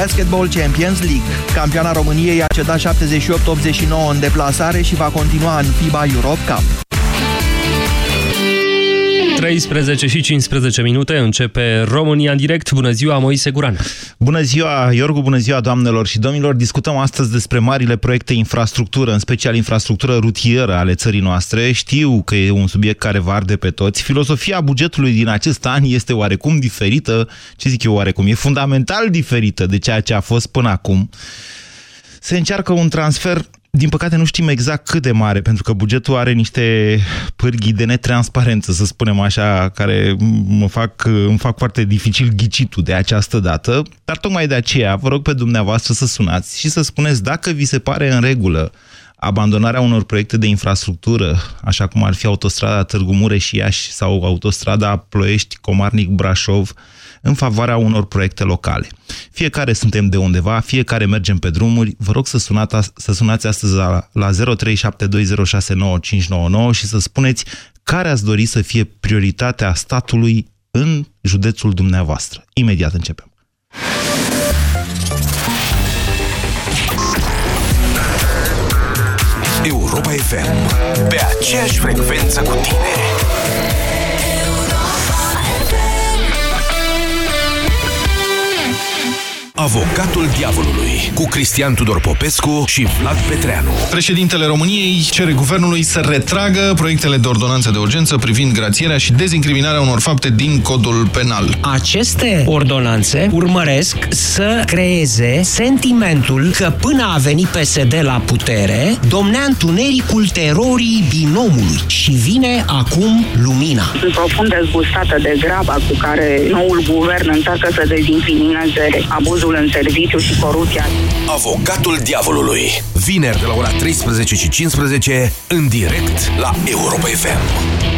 Basketball Champions League. Campioana României a cedat 78-89 în deplasare și va continua în FIBA Europe Cup. 13 și 15 minute începe România în direct. Bună ziua, Moise Guran. Bună ziua, Iorgu, bună ziua, doamnelor și domnilor. Discutăm astăzi despre marile proiecte infrastructură, în special infrastructură rutieră ale țării noastre. Știu că e un subiect care va arde pe toți. Filosofia bugetului din acest an este oarecum diferită, ce zic eu oarecum, e fundamental diferită de ceea ce a fost până acum. Se încearcă un transfer din păcate nu știm exact cât de mare, pentru că bugetul are niște pârghii de netransparență, să spunem așa, care mă fac, îmi fac foarte dificil ghicitul de această dată, dar tocmai de aceea vă rog pe dumneavoastră să sunați și să spuneți dacă vi se pare în regulă abandonarea unor proiecte de infrastructură, așa cum ar fi autostrada Târgu Mureș-Iași sau autostrada Ploiești-Comarnic-Brașov, în favoarea unor proiecte locale. Fiecare suntem de undeva, fiecare mergem pe drumuri. Vă rog să, sunat, să sunați astăzi la, la 0372069599 și să spuneți care ați dori să fie prioritatea statului în județul dumneavoastră. Imediat începem. Europa FM. Pe aceeași frecvență cu tine. Avocatul Diavolului cu Cristian Tudor Popescu și Vlad Petreanu. Președintele României cere guvernului să retragă proiectele de ordonanță de urgență privind grațierea și dezincriminarea unor fapte din codul penal. Aceste ordonanțe urmăresc să creeze sentimentul că până a venit PSD la putere, domnea întunericul terorii binomului și vine acum lumina. Sunt profund dezgustată de graba cu care noul guvern încearcă să dezincrimineze abuzul abuzul în serviciu și corupția. Avocatul diavolului. Vineri de la ora 13 și 15 în direct la Europa FM.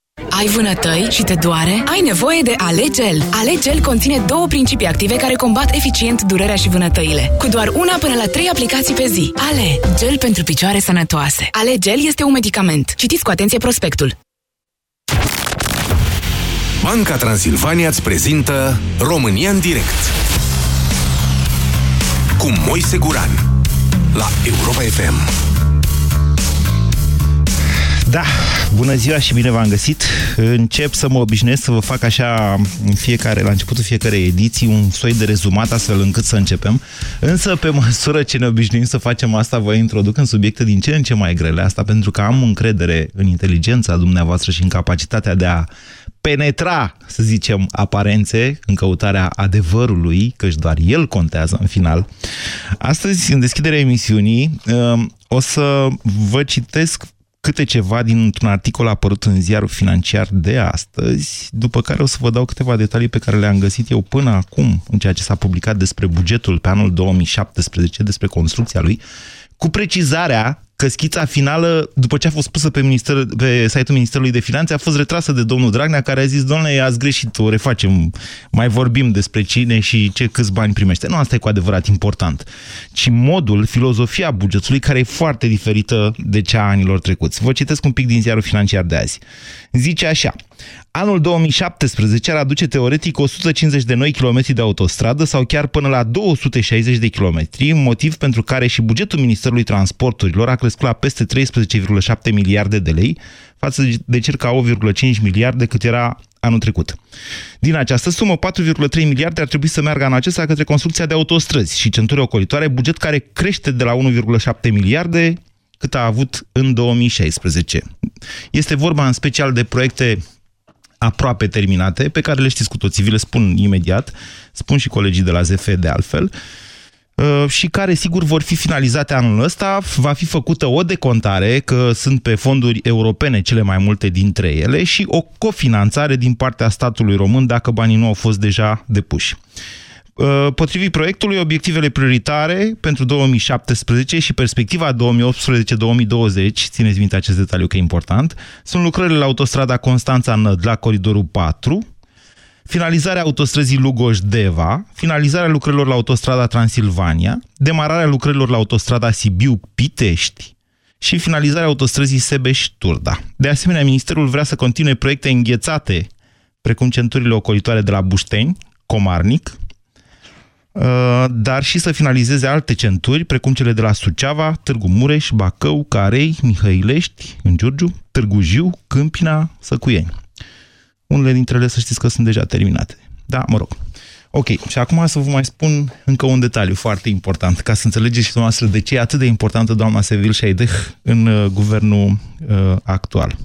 Ai vânătăi și te doare? Ai nevoie de Alegel. Alegel conține două principii active care combat eficient durerea și vânătăile. Cu doar una până la trei aplicații pe zi. Ale, gel pentru picioare sănătoase. Alegel este un medicament. Citiți cu atenție prospectul. Banca Transilvania îți prezintă România în direct cu Moise Guran la Europa FM. Da, bună ziua și bine v-am găsit. Încep să mă obișnuiesc să vă fac așa în fiecare, la începutul fiecarei ediții un soi de rezumat astfel încât să începem. Însă, pe măsură ce ne obișnuim să facem asta, vă introduc în subiecte din ce în ce mai grele. Asta pentru că am încredere în inteligența dumneavoastră și în capacitatea de a penetra, să zicem, aparențe în căutarea adevărului, căci doar el contează în final. Astăzi, în deschiderea emisiunii, o să vă citesc câte ceva dintr-un articol apărut în ziarul financiar de astăzi, după care o să vă dau câteva detalii pe care le-am găsit eu până acum în ceea ce s-a publicat despre bugetul pe anul 2017, despre construcția lui, cu precizarea că schița finală, după ce a fost pusă pe, minister, pe site-ul Ministerului de Finanțe, a fost retrasă de domnul Dragnea, care a zis, domnule, ați greșit, o refacem, mai vorbim despre cine și ce câți bani primește. Nu, asta e cu adevărat important, ci modul, filozofia bugetului, care e foarte diferită de cea a anilor trecuți. Vă citesc un pic din ziarul financiar de azi. Zice așa, Anul 2017 ar aduce teoretic 150 de noi kilometri de autostradă sau chiar până la 260 de kilometri, motiv pentru care și bugetul Ministerului Transporturilor a crescut la peste 13,7 miliarde de lei, față de circa 8,5 miliarde cât era anul trecut. Din această sumă, 4,3 miliarde ar trebui să meargă în acesta către construcția de autostrăzi și centuri ocolitoare, buget care crește de la 1,7 miliarde cât a avut în 2016. Este vorba în special de proiecte aproape terminate, pe care le știți cu toții, vi le spun imediat, spun și colegii de la ZF de altfel, uh, și care sigur vor fi finalizate anul ăsta. Va fi făcută o decontare, că sunt pe fonduri europene cele mai multe dintre ele, și o cofinanțare din partea statului român dacă banii nu au fost deja depuși. Uh, potrivit proiectului, obiectivele prioritare pentru 2017 și perspectiva 2018-2020, țineți minte acest detaliu că e important, sunt lucrările la autostrada Constanța-Năd la coridorul 4, finalizarea autostrăzii Lugoj-Deva, finalizarea lucrărilor la autostrada Transilvania, demararea lucrărilor la autostrada Sibiu-Pitești și finalizarea autostrăzii Sebeș-Turda. De asemenea, Ministerul vrea să continue proiecte înghețate, precum centurile ocolitoare de la Bușteni, Comarnic, uh, dar și să finalizeze alte centuri, precum cele de la Suceava, Târgu Mureș, Bacău, Carei, Mihăilești, în Giurgiu, Târgu Jiu, Câmpina, Săcuieni. Unele dintre ele să știți că sunt deja terminate. Da, mă rog. Ok, și acum să vă mai spun încă un detaliu foarte important, ca să înțelegeți și dumneavoastră de ce e atât de importantă doamna Sevil Șaideh în uh, guvernul uh, actual.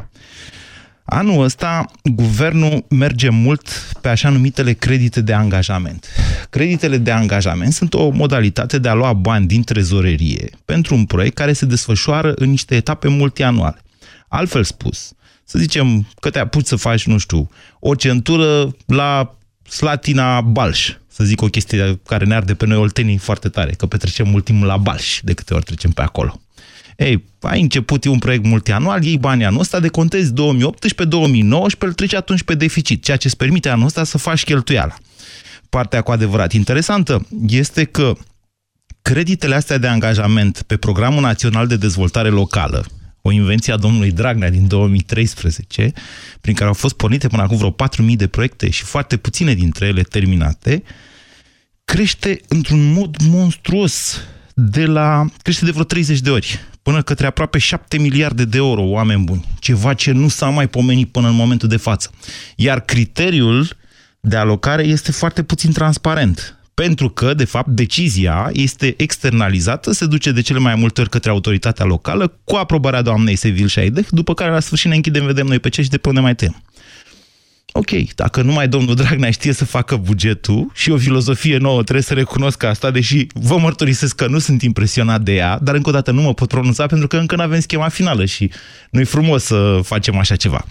Anul ăsta, guvernul merge mult pe așa numitele credite de angajament. Creditele de angajament sunt o modalitate de a lua bani din trezorerie pentru un proiect care se desfășoară în niște etape multianuale. Altfel spus, să zicem că te apuci să faci, nu știu, o centură la Slatina Balș, să zic o chestie care ne arde pe noi oltenii foarte tare, că petrecem mult timp la Balș, de câte ori trecem pe acolo. Ei, ai început un proiect multianual, iei banii anul ăsta, decontezi 2018-2019, îl treci atunci pe deficit, ceea ce îți permite anul ăsta să faci cheltuiala. Partea cu adevărat interesantă este că creditele astea de angajament pe Programul Național de Dezvoltare Locală, o invenție a domnului Dragnea din 2013, prin care au fost pornite până acum vreo 4.000 de proiecte și foarte puține dintre ele terminate, crește într-un mod monstruos de la, crește de vreo 30 de ori, până către aproape 7 miliarde de euro, oameni buni. Ceva ce nu s-a mai pomenit până în momentul de față. Iar criteriul de alocare este foarte puțin transparent. Pentru că, de fapt, decizia este externalizată, se duce de cele mai multe ori către autoritatea locală, cu aprobarea doamnei Sevil Șaideh, după care la sfârșit ne închidem, vedem noi pe ce și de pe unde mai tem. Ok, dacă numai domnul Dragnea știe să facă bugetul și o filozofie nouă, trebuie să recunosc asta, deși vă mărturisesc că nu sunt impresionat de ea, dar încă o dată nu mă pot pronunța pentru că încă nu avem schema finală și nu-i frumos să facem așa ceva.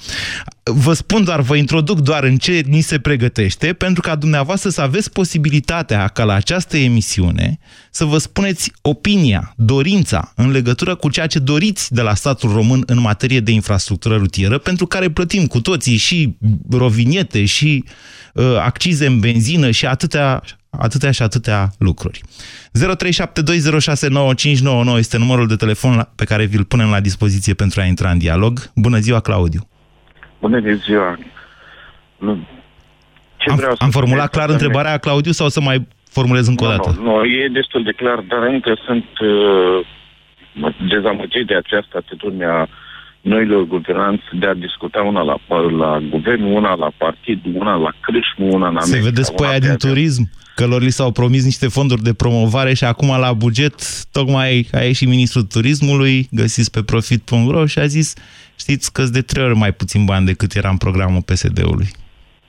Vă spun doar, vă introduc doar în ce ni se pregătește, pentru ca dumneavoastră să aveți posibilitatea ca la această emisiune să vă spuneți opinia, dorința în legătură cu ceea ce doriți de la statul român în materie de infrastructură rutieră, pentru care plătim cu toții și roviniete și uh, accize în benzină și atâtea, atâtea și atâtea lucruri. 0372069599 este numărul de telefon pe care vi-l punem la dispoziție pentru a intra în dialog. Bună ziua, Claudiu! Bună ziua! Nu. Ce am, vreau să am formulat clar întrebarea, a Claudiu, sau să mai formulez încă o dată? Nu, nu, e destul de clar, dar încă sunt uh, dezamăgit de această atitudine a noilor guvernanți de a discuta una la, la guvern, una la partid, una la crâșmă, una la Se vedeți pe aia din turism? Că lor li s-au promis niște fonduri de promovare și acum la buget tocmai a ieșit ministrul turismului, găsiți pe profit.ro și a zis știți că de trei ori mai puțin bani decât era în programul PSD-ului.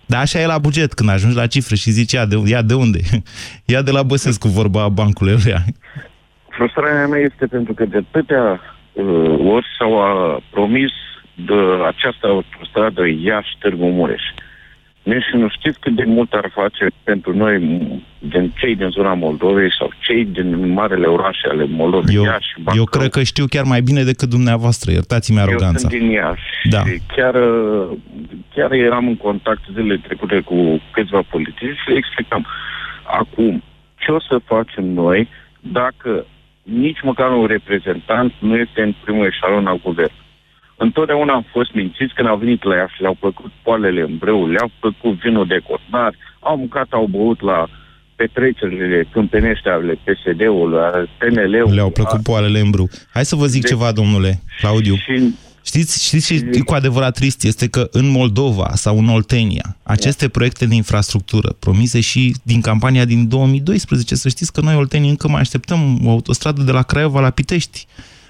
Dar așa e la buget, când ajungi la cifre și zici, ia de, ia de unde? Ia de la Băsescu vorba bancului ăluia. Frustrarea mea este pentru că de atâtea uh, ori s-au uh, promis de această autostradă Iași-Târgu Mureș. Nici nu știți cât de mult ar face pentru noi, din cei din zona Moldovei sau cei din marele orașe ale Moldovei, eu, Iași, Bacău. Eu cred că știu chiar mai bine decât dumneavoastră, iertați-mi aroganța. Eu sunt din Iași da. și chiar, chiar eram în contact zilele trecute cu câțiva politici și le explicam. Acum, ce o să facem noi dacă nici măcar un reprezentant nu este în primul eșalon al guvernului? Întotdeauna am fost mințiți când au venit la ea și le-au plăcut poalele în breu, le-au plăcut vinul de cotnar, au mâncat, au băut la petrecerile câmpenești ale PSD-ului, ale PNL-ului. Le-au plăcut poalele în brâu. Hai să vă zic de... ceva, domnule Claudiu. Și... Știți, știți ce e cu adevărat trist? Este că în Moldova sau în Oltenia, aceste da. proiecte de infrastructură promise și din campania din 2012, să știți că noi, Oltenii, încă mai așteptăm o autostradă de la Craiova la Pitești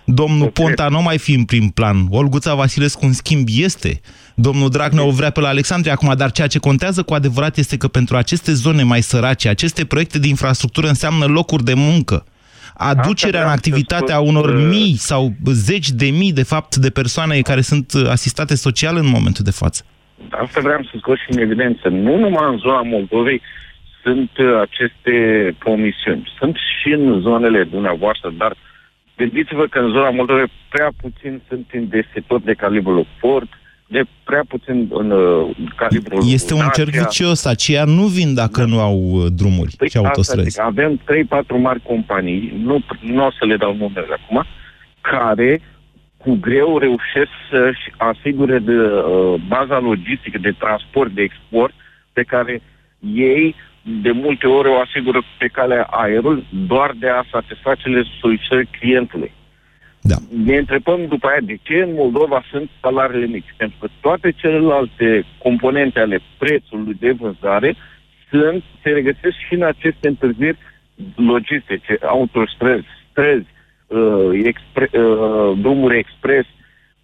Domnul Ponta nu mai fi în prim plan. Olguța Vasilescu, în schimb, este. Domnul Dragnea o vrea pe la Alexandria acum, dar ceea ce contează cu adevărat este că pentru aceste zone mai sărace, aceste proiecte de infrastructură înseamnă locuri de muncă. Aducerea în activitatea unor uh, mii sau zeci de mii, de fapt, de persoane care sunt asistate social în momentul de față. Asta vreau să scot și în evidență. Nu numai în zona Moldovei sunt uh, aceste promisiuni. Sunt și în zonele dumneavoastră, dar gândiți-vă că în zona Moldovei prea puțin sunt investitori de calibru Ford, de prea puțin în uh, calibrul Este un cerc Dacia. vicios, aceia nu vin dacă nu au uh, drumuri Păi și asta autostrăzi. zic, avem 3-4 mari companii, nu, nu o să le dau numele acum, care cu greu reușesc să-și asigure de uh, baza logistică, de transport, de export, pe care ei de multe ori o asigură pe calea aerul doar de a satisface solicitări clientului. Da. Ne întrebăm după aia de ce în Moldova sunt salariile mici. Pentru că toate celelalte componente ale prețului de vânzare sunt, se regăsesc și în aceste întârzieri logistice, autostrăzi, străzi, uh, expre, uh, drumuri expres.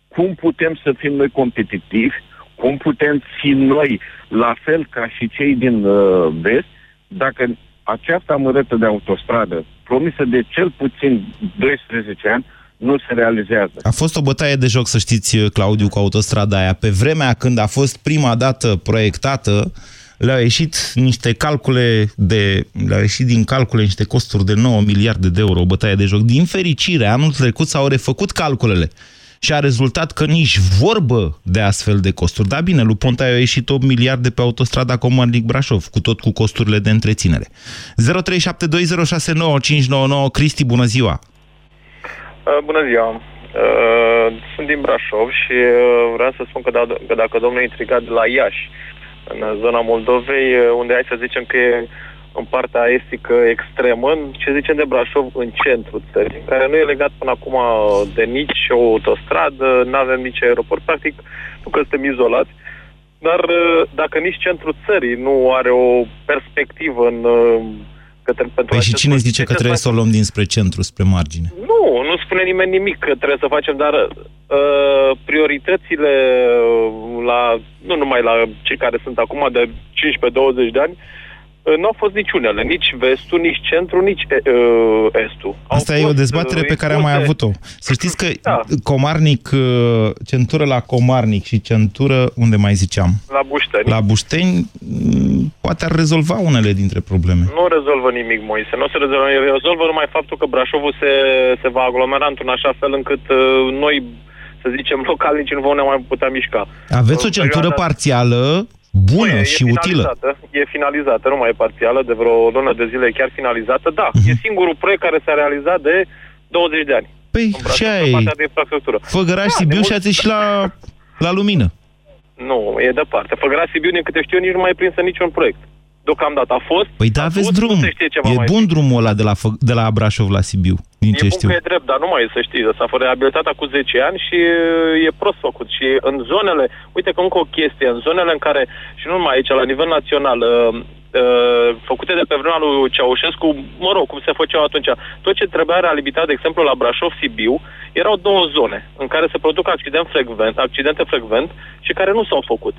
Cum putem să fim noi competitivi? Cum putem fi noi la fel ca și cei din uh, vest dacă această amărâtă de autostradă promisă de cel puțin 12 ani nu se realizează. A fost o bătaie de joc, să știți, Claudiu, cu autostrada aia. Pe vremea când a fost prima dată proiectată, le-au ieșit niște calcule de, le-au ieșit din calcule niște costuri de 9 miliarde de euro, o bătaie de joc. Din fericire, anul trecut s-au refăcut calculele și a rezultat că nici vorbă de astfel de costuri. Da, bine, lui Ponta a ieșit 8 miliarde pe autostrada Comarnic-Brașov, cu tot cu costurile de întreținere. 0372069599 Cristi, bună ziua! Uh, Bună ziua! Uh, Sunt din Brașov și uh, vreau să spun că, da, că dacă domnul e intrigat de la Iași, în zona Moldovei, uh, unde hai să zicem că e în partea estică extremă, în ce zicem de Brașov, în centru țării, care nu e legat până acum de nici o autostradă, nu avem nici aeroport, practic nu că suntem izolați, dar uh, dacă nici centrul țării nu are o perspectivă în uh, către, pentru Păi și acest cine proiect, zice că ce să trebuie să o luăm dinspre centru, spre margine? nu, nu spune nimeni nimic că trebuie să facem, dar uh, prioritățile uh, la, nu numai la cei care sunt acum de 15-20 de ani, uh, nu au fost niciunele, nici vestul, nici centru, nici uh, estul. Au Asta e o fost, dezbatere uh, pe care am mai impuse- avut-o. Să știți că Da. Comarnic, uh, centură la Comarnic și centură, unde mai ziceam? La Bușteni. La Bușteni, m, poate ar rezolva unele dintre probleme. Nu rezolvă nimic, Moise. Nu se rezolvă. Rezolvă numai faptul că Brașovul se, se va aglomera într-un așa fel încât uh, noi, să zicem, localnicii nu vom ne mai putea mișca. Aveți o În centură perioada- parțială, bună e, și e utilă. finalizată, E finalizată, nu mai e parțială, de vreo lună de zile e chiar finalizată. Da, Mhm. e singurul proiect care s-a realizat de 20 de ani. Păi, În Brașov, și pe aia e. partea de infrastructură. Făgăraș, Da, Sibiu de și mult- ați ieșit la, la lumină. Nu, e departe. Făgăraș Sibiu, din câte știu, nici nu mai e prinsă niciun proiect. Deocamdată a fost. Păi da, a aveți fost, drum. Nu se știe ce va E mai bun fi. drumul ăla de la, Fă- de la Brașov la Sibiu, din ce e știu. bun că e drept, dar nu mai e să știi. S-a fost reabilitat acum 10 ani și e, e prost făcut. Și în zonele, uite că încă o chestie, în zonele în care, și nu numai aici, la nivel național, uh, uh, făcute de pe vremea lui Ceaușescu, mă rog, cum se făceau atunci, tot ce trebuia reabilitat, de exemplu, la Brașov-Sibiu, erau două zone în care se produc accident frecvent, accidente frecvent și care nu s-au făcut.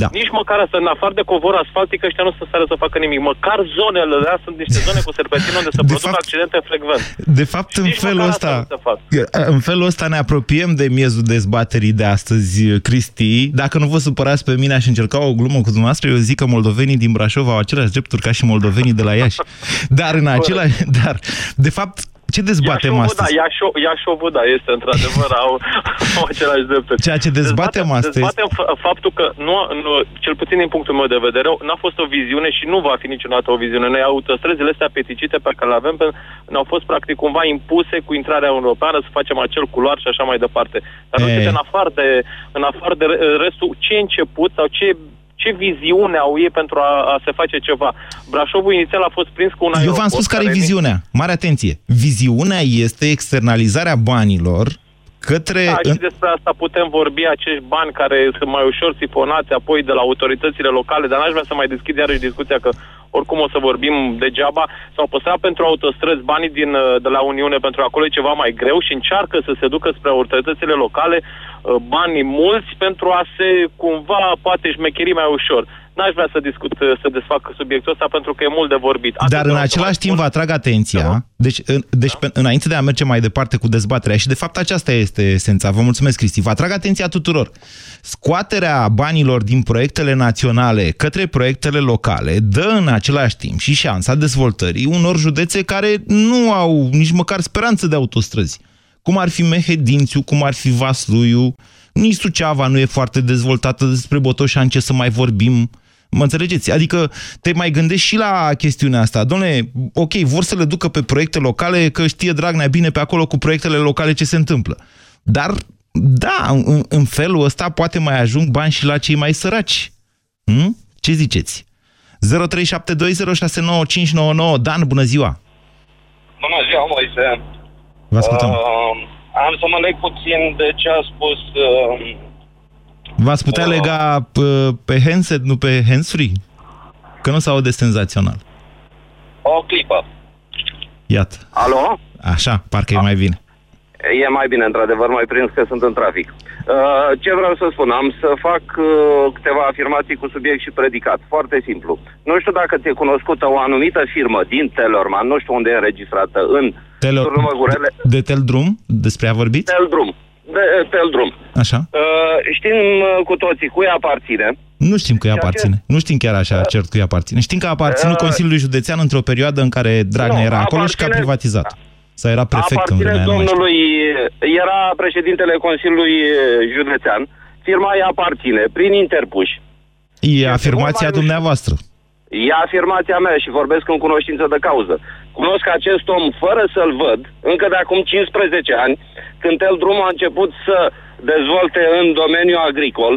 Da. Nici măcar asta, în afară de covor asfaltică, ăștia nu se stare să facă nimic. Măcar zonele alea sunt niște zone cu serpentină unde se De produc fapt- accidente frecvent. De fapt, în nici felul măcar ăsta, asta nu se fac. în felul ăsta ne apropiem de miezul dezbaterii de astăzi, Cristi. Dacă nu vă supărați pe mine, aș încerca o glumă cu dumneavoastră. Eu zic că moldovenii din Brașov au aceleași drepturi ca și moldovenii de la Iași. Dar în același... Dar, de fapt, ce dezbatem Iașovul, astăzi? Da, Iașo- Iașovul, da, este într-adevăr, au, au același drepturi. Ceea ce dezbatem astăzi- Dezbatem f- faptul că, nu, nu, cel puțin din punctul meu de vedere, n-a fost o viziune și nu va fi niciodată o viziune. Noi autostrăzile astea peticite pe care le avem pe- ne-au fost practic cumva impuse cu intrarea europeană să facem acel culoar și așa mai departe. Dar nu E. știu, în afară de, în afară de re- restul, ce început sau ce ce viziune au ei pentru a, a se face ceva. Brașovul inițial a fost prins cu un Eu v-am aeroport spus care e care viziunea. Mare atenție. Viziunea este externalizarea banilor către... Da, în- și despre asta putem vorbi, acești bani care sunt mai ușor sifonați apoi de la autoritățile locale, dar n-aș vrea să mai deschid iarăși discuția că oricum o să vorbim degeaba. S-au păstrat pentru autostrăzi banii din, uh, de la Uniune pentru acolo e ceva mai greu și încearcă să se ducă spre autoritățile locale uh, banii mulți pentru a se cumva poate șmecheri mai ușor. N-aș vrea să discut, să desfac subiectul ăsta pentru că e mult de vorbit. Atât Dar în vreau să același mai timp vă spun. atrag atenția, deci, în, deci pe, înainte de a merge mai departe cu dezbaterea, și de fapt aceasta este esența, vă mulțumesc Cristi, vă atrag atenția tuturor. Scoaterea banilor din proiectele naționale către proiectele locale dă în același timp și șansa dezvoltării unor județe care nu au nici măcar speranță de autostrăzi. Cum ar fi Mehedințiu, cum ar fi Vasluiu, nici Suceava nu e foarte dezvoltată, despre Botoșani ce să mai vorbim, Mă înțelegeți? Adică te mai gândești și la chestiunea asta. Dom'le, ok, vor să le ducă pe proiecte locale, că știe Dragnea bine pe acolo cu proiectele locale ce se întâmplă. Dar, da, în, în felul ăsta poate mai ajung bani și la cei mai săraci. Hm? Ce ziceți? 0372069599 Dan, bună ziua! Bună ziua, Moise. Vă ascultăm. Uh, am să mă leg puțin de ce a spus... Uh, V-ați putea lega pe, pe handset, nu pe handsfree? Că nu s-aude senzațional. o clipă. Iată. Alo? Așa, parcă e mai bine. E mai bine, într-adevăr, mai prins că sunt în trafic. Uh, ce vreau să spun? Am să fac uh, câteva afirmații cu subiect și predicat. Foarte simplu. Nu știu dacă ți-e cunoscută o anumită firmă din Telorman, nu știu unde e înregistrată, în Tele- Turnul Măgurele, De Teldrum? Despre a vorbit? Teldrum. De, Teldrum. Așa. Uh, știm uh, cu toții cui aparține. Nu știm că îi aparține. Nu știm chiar așa cert că îi aparține. Știm că a aparținut Uh, Consiliului Județean într-o perioadă în care Dragnea Nu, era acolo și că a aparține- privatizat. Sau era prefect în Aparține vremea aia, nu mai știu. domnului, era președintele Consiliului eh, Județean. Firma îi aparține, prin interpuși. E afirmația dumneavoastră. E afirmația mea și vorbesc în cunoștință de cauză. Cunosc acest om fără să-l văd, încă de acum 15 ani, când el drum a început să dezvolte în domeniul agricol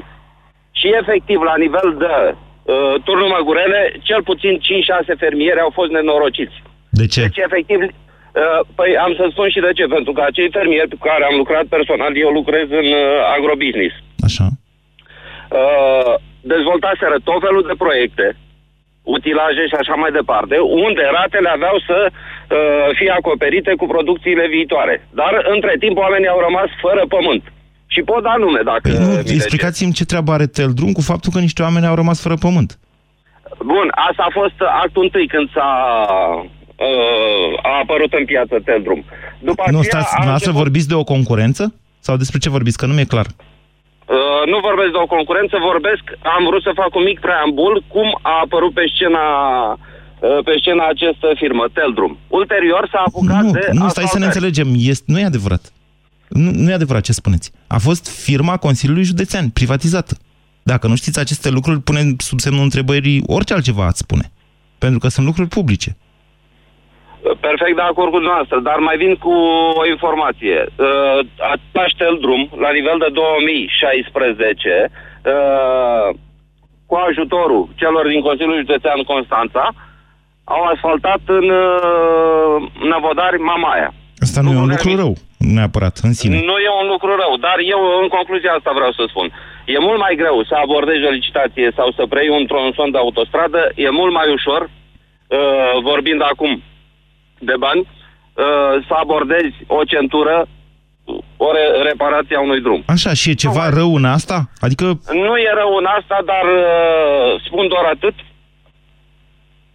și efectiv la nivel de uh, turnul Măgurele, cel puțin 5-6 fermieri au fost nenorociți. De ce? Deci, efectiv, uh, păi am să spun și de ce. Pentru că acei fermieri cu care am lucrat personal, eu lucrez în uh, agrobusiness. Așa. Uh, dezvoltaseră tot felul de proiecte, utilaje și așa mai departe, unde ratele aveau să uh, fie acoperite cu producțiile viitoare. Dar, între timp, oamenii au rămas fără pământ. Și pot da nume, dacă... Păi nu, mi le explicați-mi ce treabă are Teldrum cu faptul că niște oameni au rămas fără pământ. Bun, asta a fost actul întâi când s-a uh, a apărut în piață Teldrum. După Nu, aceea stați, a dumneavoastră început- vorbiți de o concurență? Sau despre ce vorbiți? Că nu mi-e clar. Uh, nu vorbesc de o concurență, vorbesc, am vrut să fac un mic preambul, cum a apărut pe scena uh, pe scena această firmă, Teldrum. Ulterior s-a apucat Nu, de nu, stai să ne asfaltări. înțelegem. Este, nu e adevărat. Nu, nu e adevărat ce spuneți. A fost firma Consiliului Județean, privatizată. Dacă nu știți aceste lucruri, punem sub semnul întrebării orice altceva ați spune. Pentru că sunt lucruri publice. Perfect de acord cu dumneavoastră, dar mai vin cu o informație. Uh, Același Teldrum, la nivel de 2016, uh, cu ajutorul celor din Consiliul Județean Constanța, au asfaltat în uh, Năvodari Mamaia. Asta nu e un lucru rău, neapărat, în sine. Nu e un lucru rău, dar eu în concluzia asta vreau să spun. E mult mai greu să abordezi o licitație sau să preiei un tronson de autostradă, e mult mai ușor, uh, vorbind acum de bani, uh, să abordezi o centură, o re- reparație a unui drum. Așa, și e ceva rău în asta? Adică, Nu e rău în asta, dar uh, spun doar atât.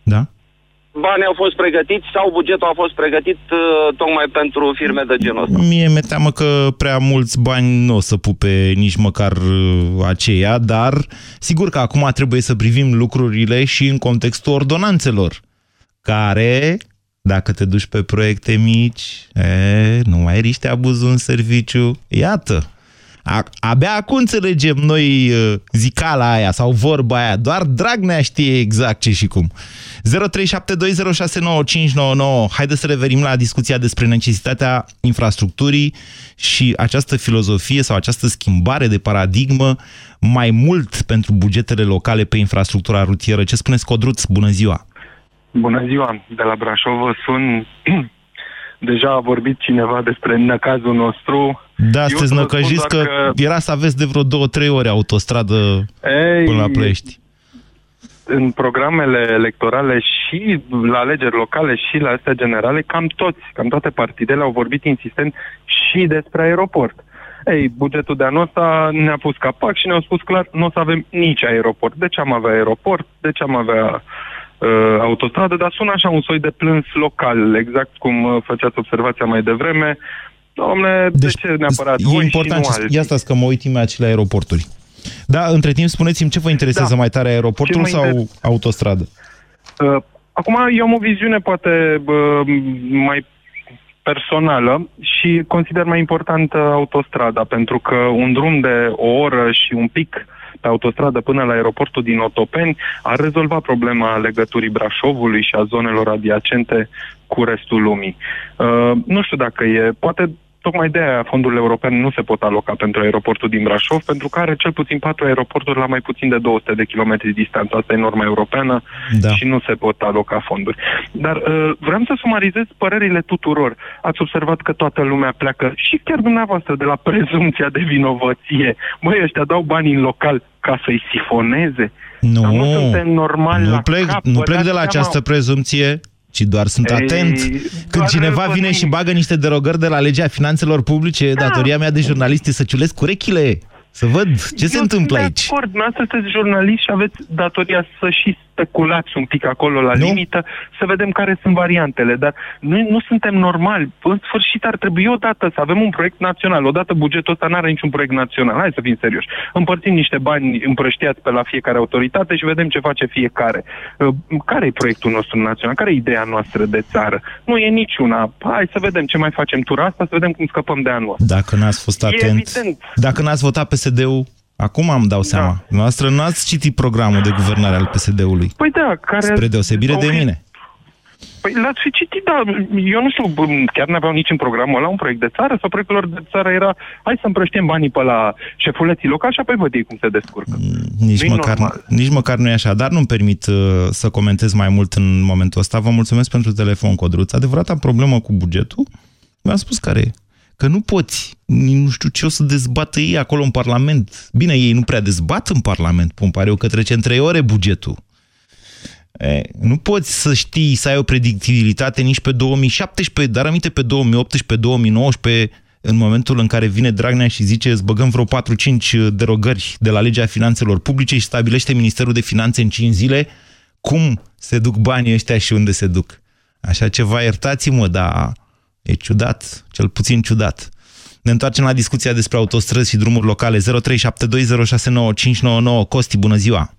Da. Banii au fost pregătiți sau bugetul a fost pregătit uh, tocmai pentru firme de genul ăsta. mie mi-e teamă că prea mulți bani nu o să pupe nici măcar uh, aceea, dar sigur că acum trebuie să privim lucrurile și în contextul ordonanțelor, care, dacă te duci pe proiecte mici, e, nu mai riște abuzul în serviciu. Iată, A, abia acum înțelegem noi uh, zicala aia sau vorba aia. Doar Dragnea știe exact ce și cum. 0372069599. Haideți să revenim la discuția despre necesitatea infrastructurii și această filozofie sau această schimbare de paradigmă mai mult pentru bugetele locale pe infrastructura rutieră. Ce spuneți, Codruț? Bună ziua! Bună ziua, de la Brașov vă sun. Deja a vorbit cineva despre năcazul nostru. Da, Eu sunteți să vă năcăjiți spun că, doar era să aveți de vreo două, trei ore autostradă Ei, până la Ploiești. În programele electorale și la alegeri locale și la astea generale, cam toți, cam toate partidele au vorbit insistent și despre aeroport. Ei, bugetul de anul ăsta ne-a pus capac și ne-au spus clar, nu o să avem nici aeroport. De ce am avea aeroport? De ce am avea uh, autostradă? Dar sună așa un soi de plâns local, exact cum uh, făceați observația mai devreme. Domne, deci, de ce neapărat E voi important, și nu alții? ia stați că mă uit imediat și la aeroporturi. Da, între timp, spuneți-mi ce vă interesează Da. mai tare, aeroportul Ce mă sau inter- autostradă? Uh, acum eu am o viziune poate uh, mai personală și consider mai importantă autostrada, pentru că un drum de o oră și un pic pe autostradă până la aeroportul din Otopeni ar rezolva problema legăturii Brașovului și a zonelor adiacente cu restul lumii. Uh, nu știu dacă e, poate tocmai de aia fondurile europene nu se pot aloca pentru aeroportul din Brașov, pentru că are cel puțin patru aeroporturi la mai puțin de 200 de kilometri distanță. Asta e norma europeană Da. și nu se pot aloca fonduri. Dar uh, vreau să sumarizez părerile tuturor. Ați observat că toată lumea pleacă și chiar dumneavoastră de la prezumția de vinovăție. Băi, ăștia dau bani în local ca să-i sifoneze. Nu, Dar nu suntem normal nu la plec, cap, nu vă plec dați de la seama? această prezumție, ci doar sunt Ei, atent. Când doar cineva vă vine spun- și bagă niște derogări de la legea finanțelor publice, Da. datoria mea de jurnalist e să ciulesc urechile, să văd ce se Eu întâmplă sunt aici. De acord, dumneavoastră sunteți jurnalist și aveți datoria să și speculați un pic acolo la Nu? limită, să vedem care sunt variantele. Dar noi nu suntem normali. În sfârșit ar trebui odată să avem un proiect național. Odată bugetul ăsta nu are niciun proiect național. Hai să fim serioși. Împărțim niște bani împrăștiați pe la fiecare autoritate și vedem ce face fiecare. Uh, Care e proiectul nostru național? Care e ideea noastră de țară? Nu e niciuna. Hai să vedem ce mai facem tura asta, să vedem cum scăpăm de anul ăsta. Dacă n-ați fost E atent, evident. dacă n-ați votat PSD-ul, acum am dau seama. Da. Noastră n-ați citit programul de guvernare al PSD-ului, Păi da, care... spre deosebire de au fi- mine. Păi l-ați fi citit, da. Eu nu știu, bă, chiar n-aveau nici în programul ăla un proiect de țară sau proiectul lor de țară era hai să împrăștiem banii pe la șefuleții locali și apoi văd ei cum se descurcă. Nici Nu-i măcar, normal. nici măcar nu e așa, dar nu-mi permit uh, să comentez mai mult în momentul ăsta. Vă mulțumesc pentru telefon, Codruț. Adevărata problemă cu bugetul, v-am spus care e. Că nu poți, nu știu ce o să dezbată ei acolo în Parlament. Bine, ei nu prea dezbat în Parlament, pun pare eu că trece în trei ore bugetul. E, nu poți să știi, să ai o predictibilitate nici pe 2017, dar aminte pe 2018, 2019, în momentul în care vine Dragnea și zice îți băgăm vreo 4-5 derogări de la legea finanțelor publice și stabilește Ministerul de Finanțe în 5 zile, cum se duc banii ăștia și unde se duc. Așa ceva, iertați-mă, dar e ciudat, cel puțin ciudat. Ne întoarcem la discuția despre autostrăzi și drumuri locale. 0372069599. Costi, bună ziua!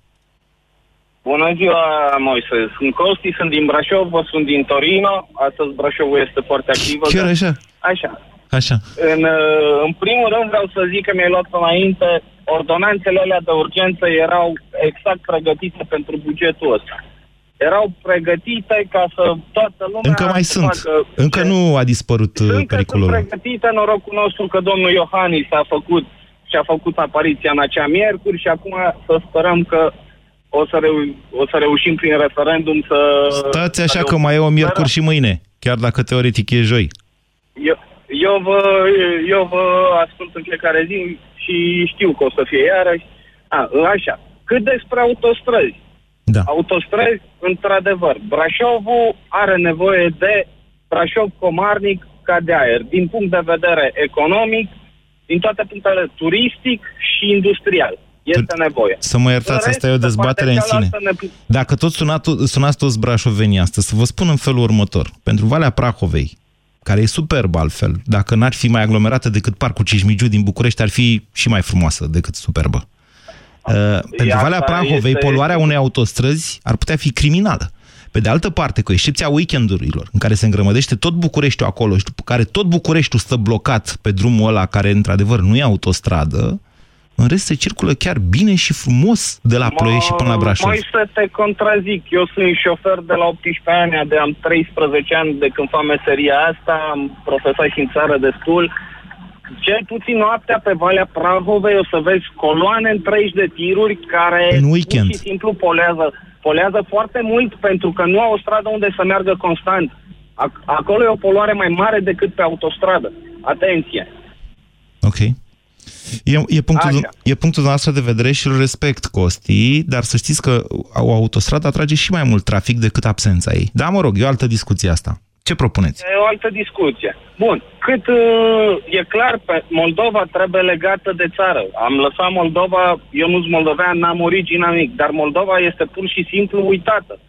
Bună ziua, Moise. Sunt Costi, sunt din Brașov, vă sunt din Torino. Astăzi Brașovul este foarte activă. Chiar dar- așa? Așa. Așa. În, uh, în primul rând vreau să zic că mi-ai luat înainte, ordonanțele alea de urgență erau exact pregătite pentru bugetul ăsta. Erau pregătite ca să toată lumea... Încă mai să sunt. facă Încă nu a dispărut uh, Încă sunt pericolul. pregătite, norocul nostru că domnul Iohannis a făcut și a făcut apariția în acea miercuri și acum să sperăm că o să, reu- o să reușim prin referendum să... Stați așa să că mai e o miercuri Sperăm. și mâine, chiar dacă teoretic e joi. Eu, eu, vă, eu vă ascult în fiecare zi și știu că o să fie iarăși. A, așa. Cât despre autostrăzi. Da. Autostrăzi, într-adevăr, Brașovul are nevoie de Brașov-Comarnic ca de aer, din punct de vedere economic, din toate punctele turistic și industrial. Este nevoie. Să mă iertați, În asta e o rest, pe dezbatere în partea sine. cealaltă ne- Dacă tot sunat, sunați toți brașovenii astăzi, să vă spun în felul următor. Pentru Valea Prahovei, care e superbă altfel, dacă n-ar fi mai aglomerată decât Parcul Cismigiu din București, ar fi și mai frumoasă decât superbă. Uh, pentru Iată, Valea Prahovei, este- poluarea unei autostrăzi ar putea fi criminală. Pe de altă parte, cu excepția weekendurilor, în care se îngrămădește tot Bucureștiul acolo și după care tot Bucureștiul stă blocat pe drumul ăla care, într-adevăr, nu e autostradă, în rest se circulă chiar bine și frumos de la Ploiești și până la Brașov. Mai să te contrazic. Eu sunt șofer de la 18 ani, de am 13 ani de când fac meseria asta, am profesat și în țară destul. Cel puțin noaptea pe Valea Prahovei o să vezi coloane întregi de tiruri care În weekend. pur și simplu polează, polează foarte mult pentru că nu au o stradă unde să meargă constant. Ac- acolo e o poluare mai mare decât pe autostradă. Atenție! Ok. E, e, punctul, Așa. e punctul noastră de vedere și îl respect, Costi, dar să știți că o autostradă atrage și mai mult trafic decât absența ei. Da, mă rog, e o altă discuție asta. Ce propuneți? E o altă discuție. Bun. Cât uh, e clar, pe Moldova trebuie legată de țară. Am lăsat Moldova, eu nu sunt moldovean, n-am origine nimic, dar Moldova este pur și simplu uitată.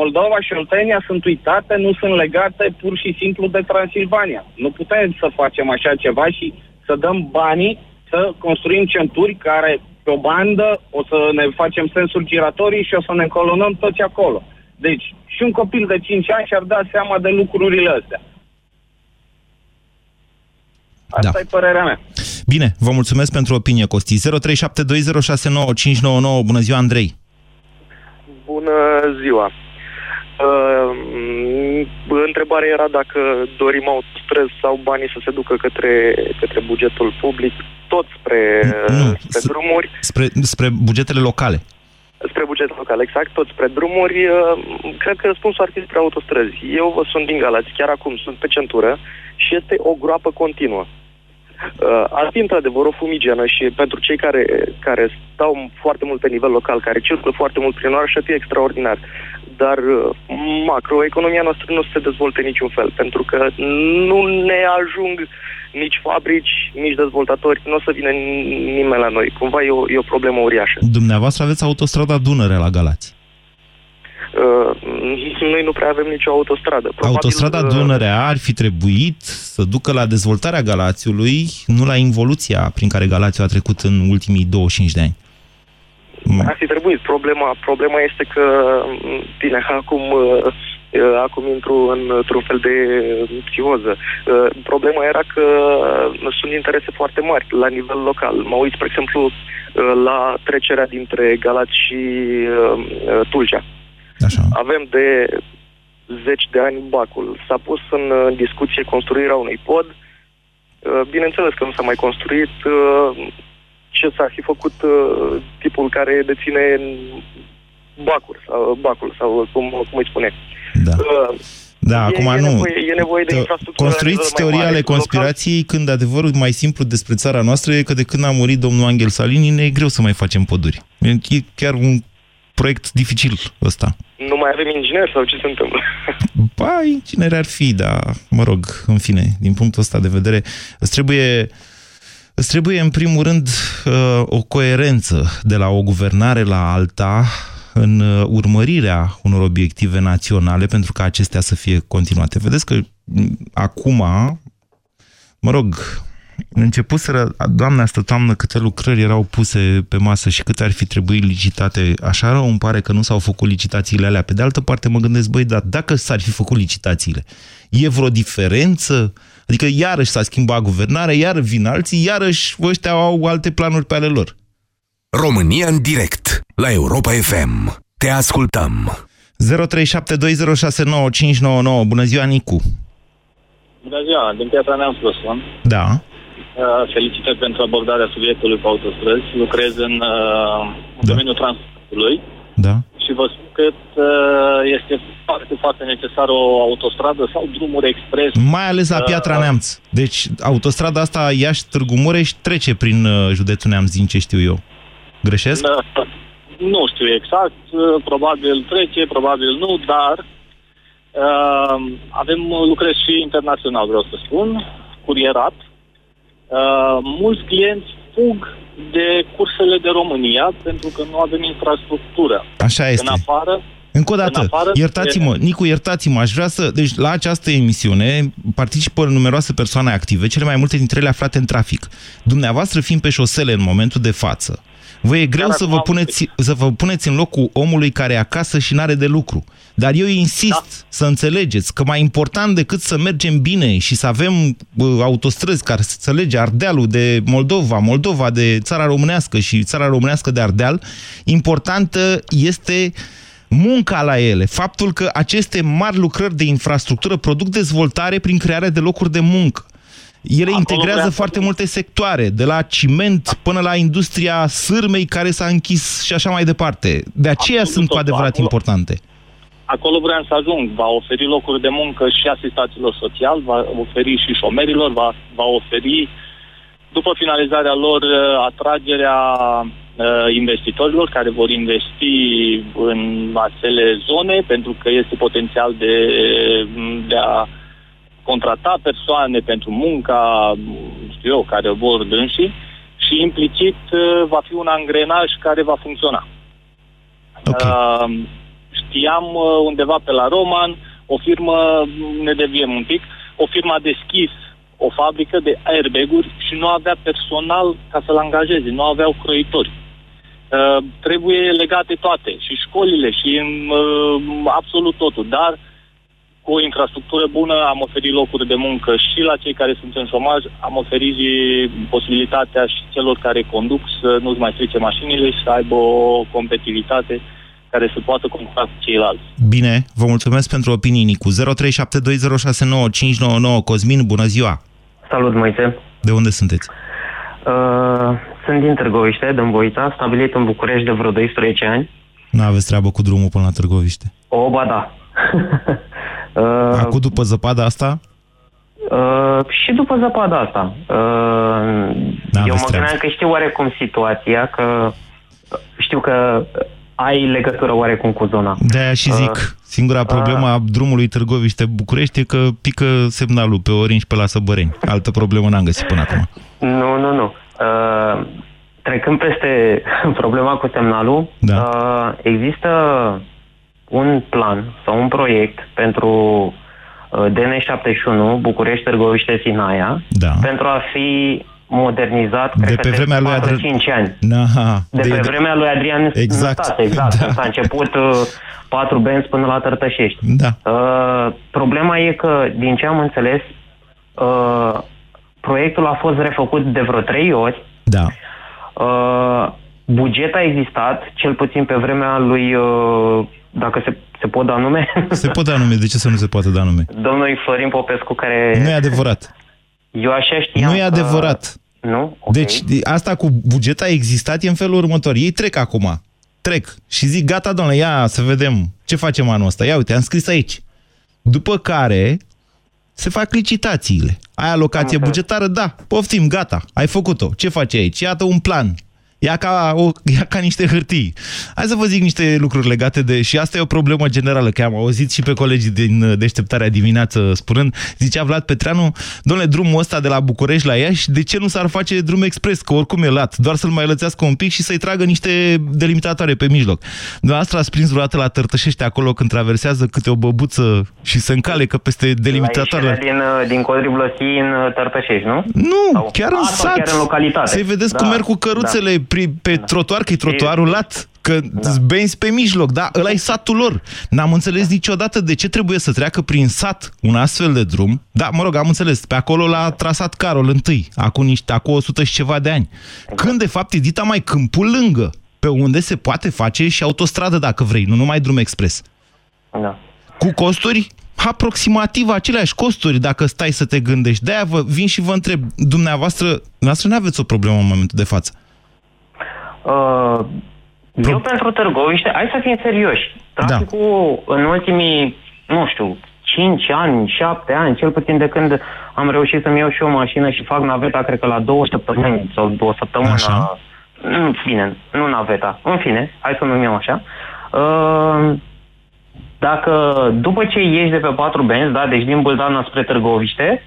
Moldova și Oltenia sunt uitate, nu sunt legate pur și simplu de Transilvania. Nu putem să facem așa ceva și să dăm banii să construim centuri care pe o bandă o să ne facem sensuri giratorii și o să ne colonăm toți acolo. Deci, și un copil de 5 ani și-ar da seama de lucrurile astea. Asta Da. e părerea mea. Bine, vă mulțumesc pentru opinie, Costi. 0372069599. Bună ziua, Andrei. Bună ziua! Uh, întrebarea era dacă dorim autostrăzi sau banii să se ducă către, către bugetul public, tot spre, Nu, spre s- drumuri, Spre, spre bugetele locale. Spre bugetul local, exact, tot spre drumuri. Uh, cred că răspunsul ar fi spre autostrăzi. Eu vă sunt din Galați, chiar acum sunt pe centură și este o groapă continuă. Uh, ar fi într-adevăr o fumigenă și pentru cei care, care stau foarte mult pe nivel local, care circulă foarte mult prin oraș, ar fi extraordinar. Dar uh, macroeconomia noastră nu se dezvoltă în niciun fel, pentru că nu ne ajung nici fabrici, nici dezvoltatori, nu o să vină nimeni la noi. Cumva e o, e o problemă uriașă. Dumneavoastră aveți autostrada Dunăre la Galați. Uh, noi nu prea avem nicio autostradă. Probabil, Autostrada uh, Dunărea ar fi trebuit să ducă la dezvoltarea Galațiului, nu la involuția prin care Galațiul a trecut în ultimii 25 de ani. Ar fi trebuit. Problema, problema este că, m, bine, acum, uh, uh, acum intru în- într-un fel de psihoză. Uh, Problema era că uh, sunt interese foarte mari la nivel local. Mă uit, spre exemplu, uh, la trecerea dintre Galați și uh, uh, Tulcea. Așa. Avem de zeci de ani bacul. S-a pus în uh, discuție construirea unui pod. Uh, Bineînțeles că nu s-a mai construit. uh, Ce s-ar fi făcut uh, tipul care deține bacul sau, bacul, sau cum, cum îi spune. Da. Uh, Da, e, acum e nu. Nevoie, e nevoie de Că infrastructură. la Construiți nivel mai teoria mare. ale Local, conspirației când adevărul mai simplu despre țara noastră e că de când a murit domnul Angel Salini ne e greu să mai facem poduri. E chiar un proiect dificil ăsta. Nu mai avem ingineri sau ce se întâmplă? Ba, ingineri ar fi, dar, mă rog, în fine, din punctul ăsta de vedere, îți trebuie, îți trebuie în primul rând uh, o coerență de la o guvernare la alta în uh, urmărirea unor obiective naționale pentru ca acestea să fie continuate. Vedeți că m, acum, mă rog, începuseră, doamne, asta toamnă, câte lucrări erau puse pe masă și câte ar fi trebuit licitate. Așa rău îmi pare că nu s-au făcut licitațiile alea. Pe de altă parte mă gândesc, băi, dar dacă s-ar fi făcut licitațiile, e vreo diferență? Adică iarăși s-a schimbat guvernarea, iar vin alții, iarăși ăștia au alte planuri pe ale lor. România în direct la Europa FM. Te ascultăm. 0372069599. Bună ziua, Nicu! Bună ziua, din Piatra Neamț vă spun. Da. Uh, Felicitări pentru abordarea subiectului cu autostrăzi. Lucrez în, uh, în domeniul transportului Da. și vă spun că uh, este foarte, foarte necesară o autostradă sau drumuri expres. Mai ales la Piatra Neamț. Deci autostrada asta Iași-Târgu Mureș trece prin uh, județul Neamț, din ce știu eu. Greșesc? Uh, nu știu exact, uh, probabil trece, probabil nu, dar uh, avem lucrez și internațional, vreau să spun, curierat. Uh, mulți clienți fug de cursele de România pentru că nu avem infrastructură. Așa este. În afară, Încă o În dată, afară iertați-mă, Nicu, iertați-mă, aș vrea să... Deci la această emisiune participă numeroase persoane active, cele mai multe dintre ele aflate în trafic. Dumneavoastră fiind pe șosele în momentul de față, vă e greu să vă, puneți, să vă puneți în locul omului care e acasă și n-are de lucru. Dar eu insist da. să înțelegeți că mai important decât să mergem bine și să avem uh, autostrăzi care să lege Ardealul de Moldova, Moldova de țara românească și țara românească de Ardeal, importantă este munca la ele, faptul că aceste mari lucrări de infrastructură produc dezvoltare prin crearea de locuri de muncă. Ele Acolo integrează vreau foarte multe sectoare, de la ciment până la industria sârmei care s-a închis și așa mai departe. De aceea sunt cu adevărat importante. acolo vreau să ajung. Va oferi locuri de muncă și asistaților social, va oferi și șomerilor, va, va oferi, după finalizarea lor, uh, atragerea uh, investitorilor care vor investi în acele zone, pentru că este potențial de, de a contrata persoane pentru munca, știu eu, care vor dânsii și implicit uh, va fi un angrenaj care va funcționa. Okay. Uh, știam uh, undeva pe la Roman, o firmă, ne deviem un pic, o firmă a deschis o fabrică de airbag-uri și nu avea personal ca să-l angajeze, nu aveau croitori. Uh, trebuie legate toate, și școlile, și uh, absolut totul, dar cu o infrastructură bună am oferit locuri de muncă și la cei care sunt în șomaj, am oferit și posibilitatea și celor care conduc să nu-ți mai strice mașinile și să aibă o competitivitate care să poată concura cu ceilalți. Bine, vă mulțumesc pentru opinii, Nicu. 0372069599 Cosmin, bună ziua! Salut, Moise! De unde sunteți? Uh, sunt din Târgoviște, din Voita, stabilit în București de vreo 12 ani. Nu aveți treabă cu drumul până la Târgoviște? O, ba da. uh, Acum după zăpada asta? Uh, și după zăpada asta. Uh, eu mă gândeam că știu oarecum situația, că știu că ai legătură oarecum cu zona. De-aia și zic, uh, singura problemă uh, a drumului Târgoviște-București e că pică semnalul pe Orange pe la Săbăreni. Altă problemă n-am găsit până acum. Nu, nu, nu. Uh, trecând peste problema cu semnalul, da. uh, există un plan sau un proiect pentru uh, DN71 București-Târgoviște-Sinaia da. pentru a fi modernizat, de cred pe că vremea de lui Adrian... 5 ani. Aha, de, de pe vremea lui Adrian exact. Năstase, exact. Da. S-a început uh, patru benzi până la Tărtășești. Da. Uh, problema e că, din ce am înțeles, uh, proiectul a fost refăcut de vreo trei ori. Da. Uh, buget a existat, cel puțin pe vremea lui, uh, dacă se, se pot da nume? Se pot da nume, de ce să nu se poate da nume? Domnul Florin Popescu, care... Nu e adevărat. Eu așa știam Nu e adevărat. Că... Nu? Okay. Deci asta cu buget a existat e în felul următor. Ei trec acum. Trec. Și zic, gata, domnule, ia să vedem ce facem anul ăsta. Ia uite, am scris aici. După care se fac licitațiile. Ai alocație bugetară? Da. Poftim, gata. Ai făcut-o. Ce faci aici? Iată un plan. Ia ca, o, ia ca niște hârtii. Hai să vă zic niște lucruri legate de... Și asta e o problemă generală, că am auzit și pe colegii din deșteptarea dimineață spunând, zicea Vlad Petreanu, domnule, drumul ăsta de la București la Iași, de ce nu s-ar face drum expres? Că oricum e lat, doar să-l mai lățească un pic și să-i tragă niște delimitatoare pe mijloc. Dumneavoastră ați prins vreodată la Tărtășești acolo când traversează câte o băbuță și se încalecă peste delimitatoare? din, din Codri Blăsii în Tărtășești, nu? Nu, Sau... chiar în A, sat. chiar în localitate. Să-i vedeți da, cum merg cu căruțele da pe da. trotuar, că e trotuarul lat, că da. benzi pe mijloc, da? Ăla e satul lor. N-am înțeles niciodată de ce trebuie să treacă prin sat un astfel de drum. Da, mă rog, am înțeles, pe acolo l-a trasat Carol întâi, acum, niște, acum 100 și ceva de ani. Când, de fapt, e dita mai câmpul lângă, pe unde se poate face și autostradă, dacă vrei, nu numai drum expres. Da. Cu costuri aproximativ aceleași costuri dacă stai să te gândești. De-aia vă vin și vă întreb, dumneavoastră, dumneavoastră nu aveți o problemă în momentul de față. Uh, eu pentru Târgoviște, hai să fim serioși. Traficul da. în ultimii, nu știu, 5 ani, 7 ani, cel puțin de când am reușit să-mi iau și o mașină și fac naveta, cred că la două săptămâni sau două săptămâni. Așa. În fine, nu naveta, în fine, hai să numim așa. Uh, dacă după ce ieși de pe patru benzi, da, deci din Bâldana spre Târgoviște,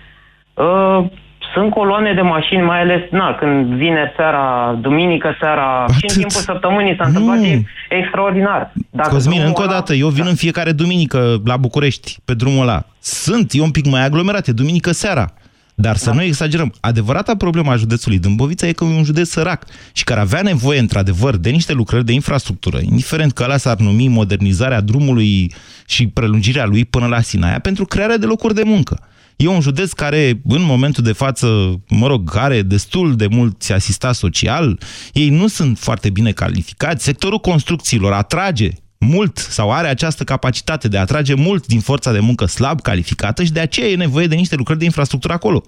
uh, sunt coloane de mașini, mai ales na, când vine seara, duminică seara Atât. și în timpul săptămânii s-a întâmplat e extraordinar. Dacă Cosmin, încă o dată, eu vin da. în fiecare duminică la București, pe drumul ăla. Sunt, e un pic mai aglomerate, duminică seara. Dar să da. nu exagerăm. Adevărata problema a județului Dâmbovița e că e un județ sărac și care avea nevoie, într-adevăr, de niște lucrări de infrastructură, indiferent că ăla s-ar numi modernizarea drumului și prelungirea lui până la Sinaia, pentru crearea de locuri de muncă. E un județ care, în momentul de față, mă rog, are destul de mulți asistați social, ei nu sunt foarte bine calificați, sectorul construcțiilor atrage mult sau are această capacitate de a atrage mult din forța de muncă slab calificată și de aceea e nevoie de niște lucrări de infrastructură acolo.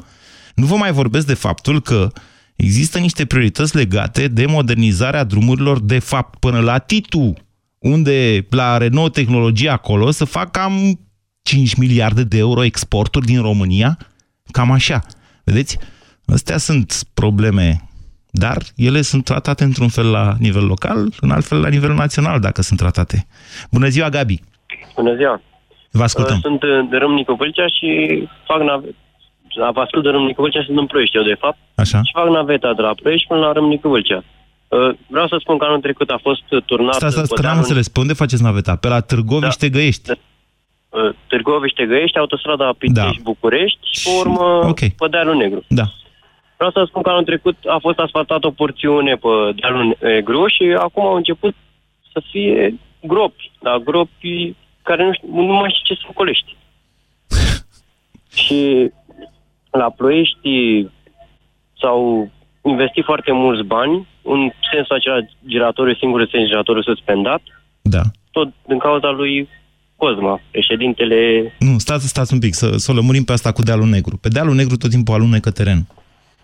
Nu vă mai vorbesc de faptul că există niște priorități legate de modernizarea drumurilor de fapt până la Titu, unde la Renault Tehnologie acolo să fac cam 5 miliarde de euro exporturi din România, cam așa. Vedeți? Astea sunt probleme, dar ele sunt tratate într-un fel la nivel local, în alt fel la nivel național, dacă sunt tratate. Bună ziua, Gabi! Bună ziua! Vă ascultăm. Uh, Sunt uh, de Râmnicu Vâlcea și fac naveta. Vă ascult de Râmnicu Vâlcea, sunt în Ploiești eu, de fapt. Așa. Și fac naveta de la Ploiești până la Râmnicu Vâlcea. Uh, Vreau să spun că anul trecut a fost turnat... Stați, stați, pe că n-am dealul- înțeles. Pe unde faceți naveta? Pe la Târgoviște Găiești? Uh, Târgoviște-Găiești, autostrada Pitești-București și pe urmă Ok. pe Dealul Negru. Da. Vreau să spun că anul trecut a fost asfaltată o porțiune pe Dealul Negru și acum au început să fie gropi, dar gropi care nu, știu, nu mai știu ce să ocolești. și la Ploiești s-au investit foarte mulți bani, în sensul acela giratoriu, singurul sens giratoriu suspendat, Da. tot din cauza lui Cosma, președintele Nu, stați, stați un pic, să, să o lămurim pe asta cu dealul negru. Pe dealul negru tot timpul alunecă teren.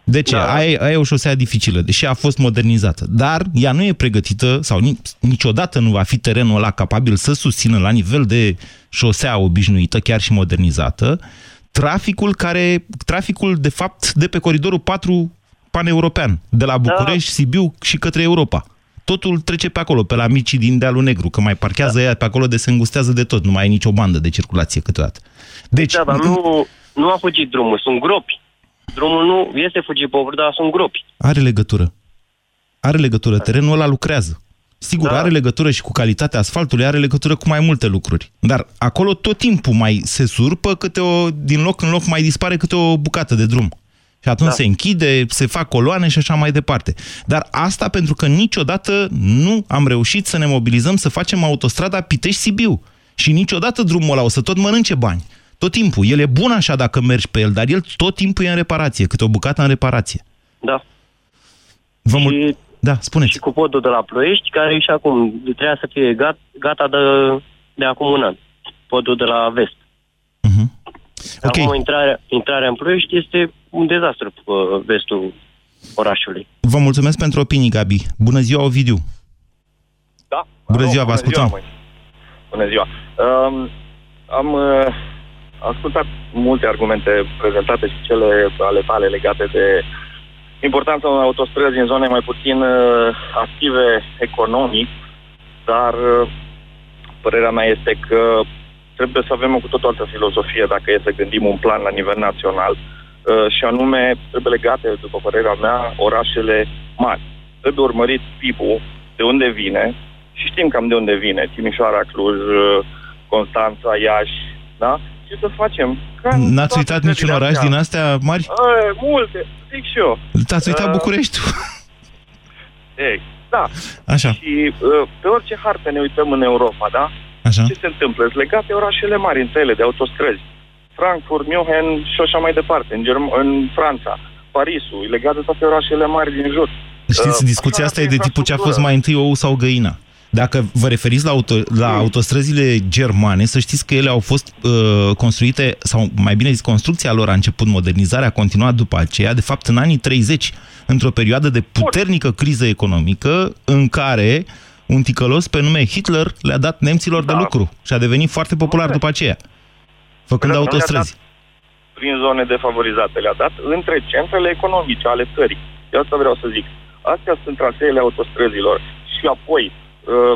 De ce? Da. Aia, e- aia e o șosea dificilă, deși a fost modernizată. Dar ea nu e pregătită, sau ni, niciodată nu va fi terenul ăla capabil să susțină la nivel de șosea obișnuită, chiar și modernizată, traficul care, traficul de fapt de pe coridorul 4 paneuropean, de la București, da. Sibiu și către Europa. Totul trece pe acolo, pe la micii din dealul negru, că mai parchează da. ea pe acolo de se îngustează de tot, nu mai e nicio bandă de circulație câteodată. Deci, Da, dar nu, nu a fugit drumul, sunt gropi. Drumul nu este fugit pe obor, dar sunt gropi. Are legătură. Are legătură. Terenul ăla lucrează. Sigur, da. are legătură și cu calitatea asfaltului, are legătură cu mai multe lucruri. Dar acolo tot timpul mai se surpă câte o, din loc în loc mai dispare câte o bucată de drum. Și atunci da. se închide, se fac coloane și așa mai departe. Dar asta pentru că niciodată nu am reușit să ne mobilizăm să facem autostrada Pitești-Sibiu. Și niciodată drumul ăla o să tot mănânce bani. Tot timpul. El e bun așa dacă mergi pe el, dar el tot timpul e în reparație, câte o bucată în reparație. Da. Vă mul- da, spuneți. Și cu podul de la Ploiești, care și acum trebuia să fie gata, gata de, de acum un an. Podul de la vest. Ok. Acum intrarea, intrarea în Ploiești este un dezastru pe vestul orașului. Vă mulțumesc pentru opinii, Gabi. Bună ziua, Ovidiu. Da. Bună ziua, vă Bună ascultăm. măi. Bună ziua. Um, am uh, ascultat multe argumente prezentate și cele ale tale legate de importanța unei autostrăzi în zone mai puțin uh, active economic, dar uh, părerea mea este că trebuie să avem o cu totul altă filozofie dacă e să gândim un plan la nivel național uh, și anume trebuie legate, după părerea mea, orașele mari. Trebuie urmărit PIB-ul, de unde vine, și știm cam de unde vine, Timișoara, Cluj, uh, Constanța, Iași, da? Și să facem. Ca în N-ați toate uitat niciun țările oraș astea. din astea mari? Uh, multe, zic și eu. Ați uitat Uh, Bucureștiul. Ei, da. Așa. Și uh, pe orice hartă ne uităm în Europa, da? Așa. Ce se întâmplă? Sunt legate orașele mari între ele, de autostrăzi. Frankfurt, München și așa mai departe, în, Germ- în Franța. Parisul, e legat de toate orașele mari din jur. Știți, Uh, discuția așa asta e arată de tipul ce a fost infrastructură. mai întâi ou sau găina. Dacă vă referiți la, auto, la autostrăzile germane, să știți că ele au fost uh, construite, sau mai bine zis, construcția lor a început, modernizarea a continuat după aceea, de fapt în anii 30, într-o perioadă de puternică criză economică, în care un ticălos pe nume Hitler le-a dat nemților Da. de lucru și a devenit foarte popular după aceea, făcând Pentru că nu le-a autostrăzi. prin zone defavorizate. Le-a dat între centrele economice ale țării. De asta vreau să zic. Astea sunt traseele autostrăzilor. Și apoi, uh,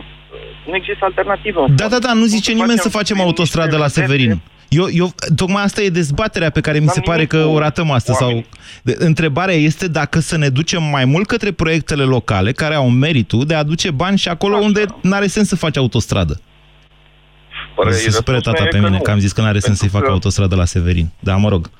nu există alternativă. în Da, fond. da, da, nu zice să nimeni să facem facem prin autostradă niște la județe? Severin. Eu, eu, tocmai asta e dezbaterea pe care mi se pare că o ratăm astăzi. Sau, de, întrebarea este dacă să ne ducem mai mult către proiectele locale, care au meritul de a aduce bani și acolo unde nu are sens să faci autostradă. Păi, se supere răspunsul tata meu pe e că mine nu. că am zis că nu are sens să-i fac că- autostradă la Severin. Da, mă rog.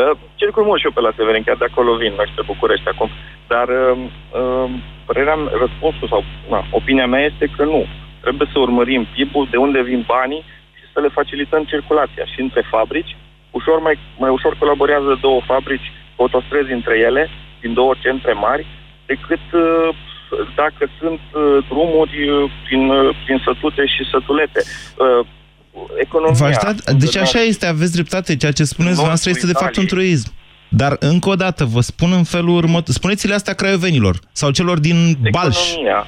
Uh, Circul mult și eu pe la Severin, chiar de acolo vin, noi pe București acum. Dar uh, uh, părerea mea, răspunsul sau na, opinia mea este că nu. Trebuie să urmărim PIB-ul, de unde vin banii și să le facilităm circulația. Și între fabrici, ușor mai, mai ușor colaborează două fabrici, autostrăzi între ele, din două centre mari, decât uh, dacă sunt uh, drumuri uh, prin, uh, prin sătute și sătulete. Uh, economia... V-aș da, deci așa este, aveți dreptate. Ceea ce spuneți Nordul noastră este de fapt un Italiei. truism. Dar încă o dată, vă spun în felul următor. Spuneți-le astea craiovenilor sau celor din Balș. Economia.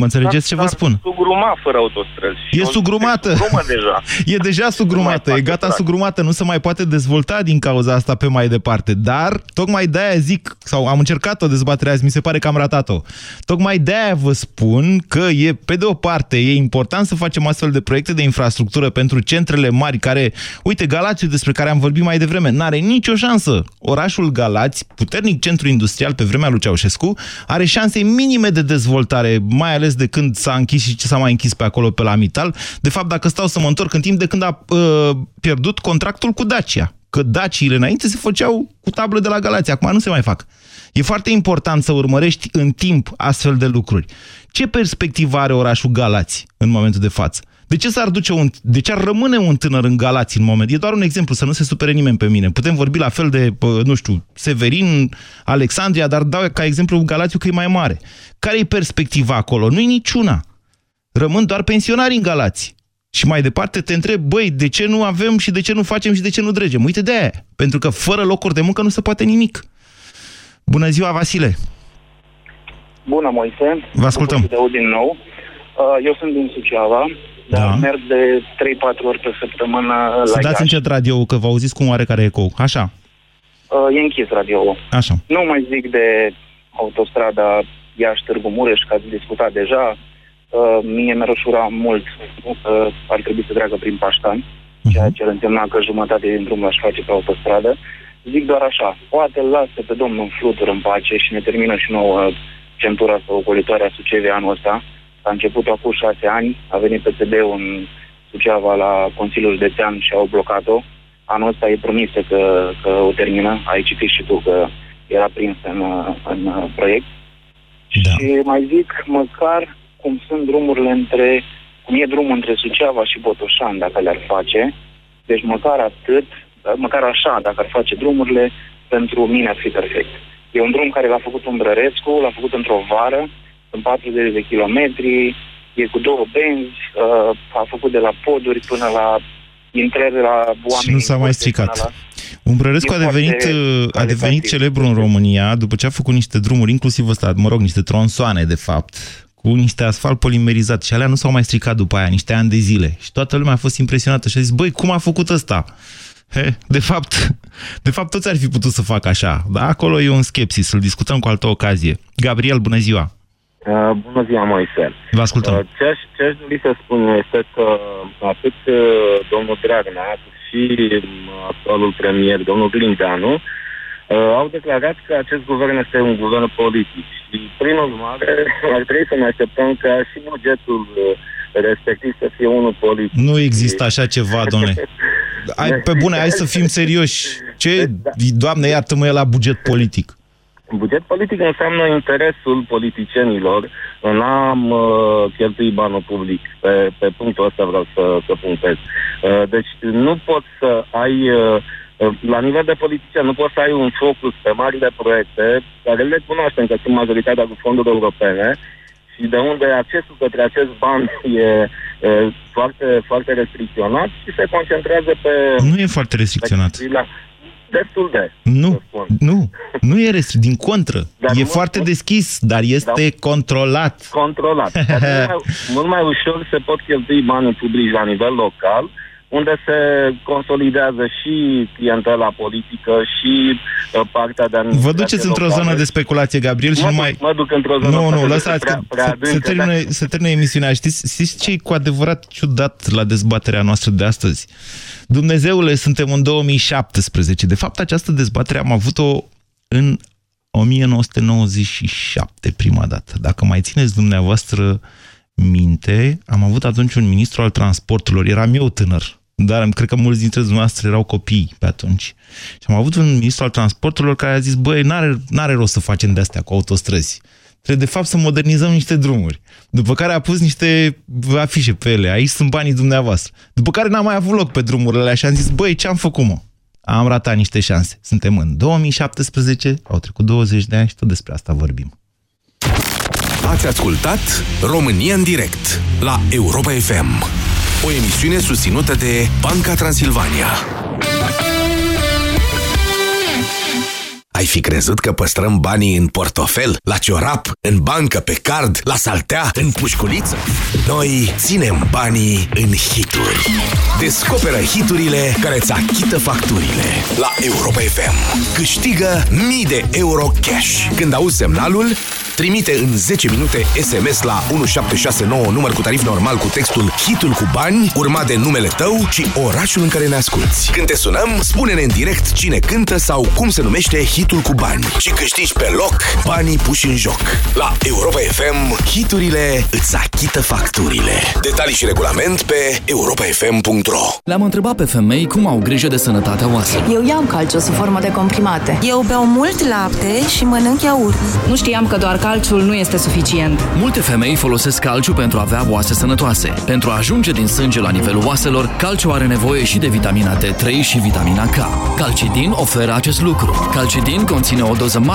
Mă înțelegeți ce vă spun? Sugruma fără autostrăzi. E sugrumată. Sugrumă deja. E deja sugrumată, e gata sugrumată, nu se mai poate dezvolta din cauza asta pe mai departe. Dar, tocmai de-aia zic, sau am încercat o dezbatere azi, mi se pare că am ratat-o. Tocmai de-aia vă spun că e, pe de o parte, e important să facem astfel de proiecte de infrastructură pentru centrele mari care, uite, Galațiu, despre care am vorbit mai devreme, n-are nicio șansă. Orașul Galați, puternic centru industrial pe vremea lui Ceaușescu, are șanse minime de dezvoltare, mai ales de când s-a închis și ce s-a mai închis pe acolo pe la Mital. De fapt, dacă stau să mă întorc în timp de când a uh, pierdut contractul cu Dacia. Că Daciile înainte se făceau cu tablă de la Galați, acum nu se mai fac. E foarte important să urmărești în timp astfel de lucruri. Ce perspectivă are orașul Galați în momentul de față? De ce s-ar duce un, de ce ar rămâne un tânăr în Galați în moment? E doar un exemplu, să nu se supere nimeni pe mine. Putem vorbi la fel de, nu știu, Severin, Alexandria, dar dau ca exemplu Galațiu că e mai mare. Care e perspectiva acolo? Nu-i niciuna. Rămân doar pensionari în Galați. Și mai departe te întreb, băi, de ce nu avem și de ce nu facem și de ce nu dregem? Uite de aia. Pentru că fără locuri de muncă nu se poate nimic. Bună ziua, Vasile! Bună, Moise! Vă ascultăm! De din nou. Uh, eu sunt din Suceava, dar Da. merg de 3-4 ori pe săptămână Să la dați Iași. încet radio, că vă auziți cum oarecare ecou. Așa, Uh, E închis radio așa. Nu mai zic de autostrada Iași-Târgu Mureș, că ați discutat deja. Uh, Mie mi-ar ușura mult că ar trebui să treacă prin Paștani, ceea ce ar însemna că jumătate din drum l-aș face pe autostradă. Zic doar așa, poate lasă pe domnul Flutur în pace și ne termină și nouă centura sau ocolitoare a Suceviei anul ăsta. A început acum șase ani, a venit PSD-ul în Suceava la Consiliul Județean și au blocat-o. Anul ăsta e promis că, că o termină. Ai citit și tu că era prins în, în proiect. Da. Și mai zic, măcar cum sunt drumurile între, cum e drumul între Suceava și Botoșan, dacă le-ar face, deci măcar atât, măcar așa, dacă ar face drumurile, pentru mine ar fi perfect. E un drum care l-a făcut Umbrărescu, l-a făcut într-o vară, în 40 de kilometri, e cu două benzi, uh, a făcut de la poduri până la intrări la oameni. Și nu s-a mai stricat. Umbrărescu E a devenit, foarte a devenit celebru în România după ce a făcut niște drumuri, inclusiv ăsta, mă rog, niște tronsoane, de fapt, cu niște asfalt polimerizat și alea nu s-au mai stricat după aia, niște ani de zile. Și toată lumea a fost impresionată și a zis, băi, cum a făcut ăsta? He, de fapt, de fapt, toți ar fi putut să facă așa, dar acolo e un skepsis, să-l discutăm cu altă ocazie. Gabriel, bună ziua! Uh, bună ziua, Moise. Vă ascultăm. Uh, ce, aș, ce aș dori să spun este că atât uh, domnul Dragnea, cât și uh, actualul premier, domnul Grindeanu, uh, au declarat că acest guvern este un guvern politic și, prin urmare, ar trebui să ne așteptăm ca și bugetul uh, respectiv să fie unul politic. Nu există așa ceva, domnule. Hai, pe bune, hai să fim serioși. Ce, doamne, iartă-mă, e la buget politic? Buget politic înseamnă interesul politicienilor în a uh, cheltui banul public. Pe, pe punctul ăsta vreau să, să punctez. Uh, deci nu poți să ai, uh, uh, la nivel de politician, nu poți să ai un focus pe marile proiecte, care le cunoaștem că sunt majoritatea cu fonduri europene, și de unde accesul către acest ban e, e foarte, foarte restricționat și se concentrează pe... Nu e foarte restricționat. pe- la- Destul de. Nu, nu, nu e restrict, din contră. Dar e nu- foarte deschis, dar este controlat. Controlat. Dar mult, mai, mult mai ușor se pot cheltui banii publici la nivel local, unde se consolidează și clientela politică și uh, partea de Vă administrație duceți într-o locală. zonă de speculație, Gabriel, și Mă nu duc- mai... mă duc într-o zonă Nu, nu, poate lăsați că prea- prea se, adâncă, se, termine, dar- se termine emisiunea. Știți, știți ce e cu adevărat ciudat la dezbaterea noastră de astăzi? Dumnezeule, suntem în 2017. De fapt, această dezbatere am avut-o în 1997, prima dată. Dacă mai țineți dumneavoastră minte, am avut atunci un ministru al transporturilor. Eram eu tânăr, dar cred că mulți dintre dumneavoastră erau copii pe atunci. Și am avut un ministru al transporturilor care a zis, băi, n-are, n-are rost să facem de-astea cu autostrăzi. Trebuie de fapt să modernizăm niște drumuri. După care a pus niște afișe pe ele. Aici sunt banii dumneavoastră. După care n-am mai avut loc pe drumurile alea și am zis, băi, ce am făcut, mă? Am ratat niște șanse. Suntem în 2017, au trecut 20 de ani și tot despre asta vorbim. Ați ascultat România în direct la Europa FM. O emisiune susținută de Banca Transilvania. Ai fi crezut că păstrăm banii în portofel, la ciorap, în bancă, pe card, la saltea, în pușculiță? Noi ținem banii în hituri. Descoperă hiturile care îți achită facturile la Europa FM. Câștigă mii de euro cash. Când auzi semnalul, trimite în 10 minute SMS la 1769 număr cu tarif normal cu textul hitul cu bani, urmat de numele tău și orașul în care ne asculti. Când te sunăm, spune-ne în direct cine cântă sau cum se numește hitul cu bani și câștigi pe loc banii puși în joc. La Europa FM, hiturile îți achită facturile. Detalii și regulament pe europafm.ro Le-am întrebat pe femei cum au grijă de sănătatea oaselor. Eu iau calciu sub formă de comprimate. Eu beau mult lapte și mănânc iaurt. Nu știam că doar calciul nu este suficient. Multe femei folosesc calciu pentru a avea oase sănătoase. Pentru a ajunge din sânge la nivelul oaselor, calciu are nevoie și de vitamina D3 și vitamina K. Calcidin oferă acest lucru. Calcidin conține o doză mare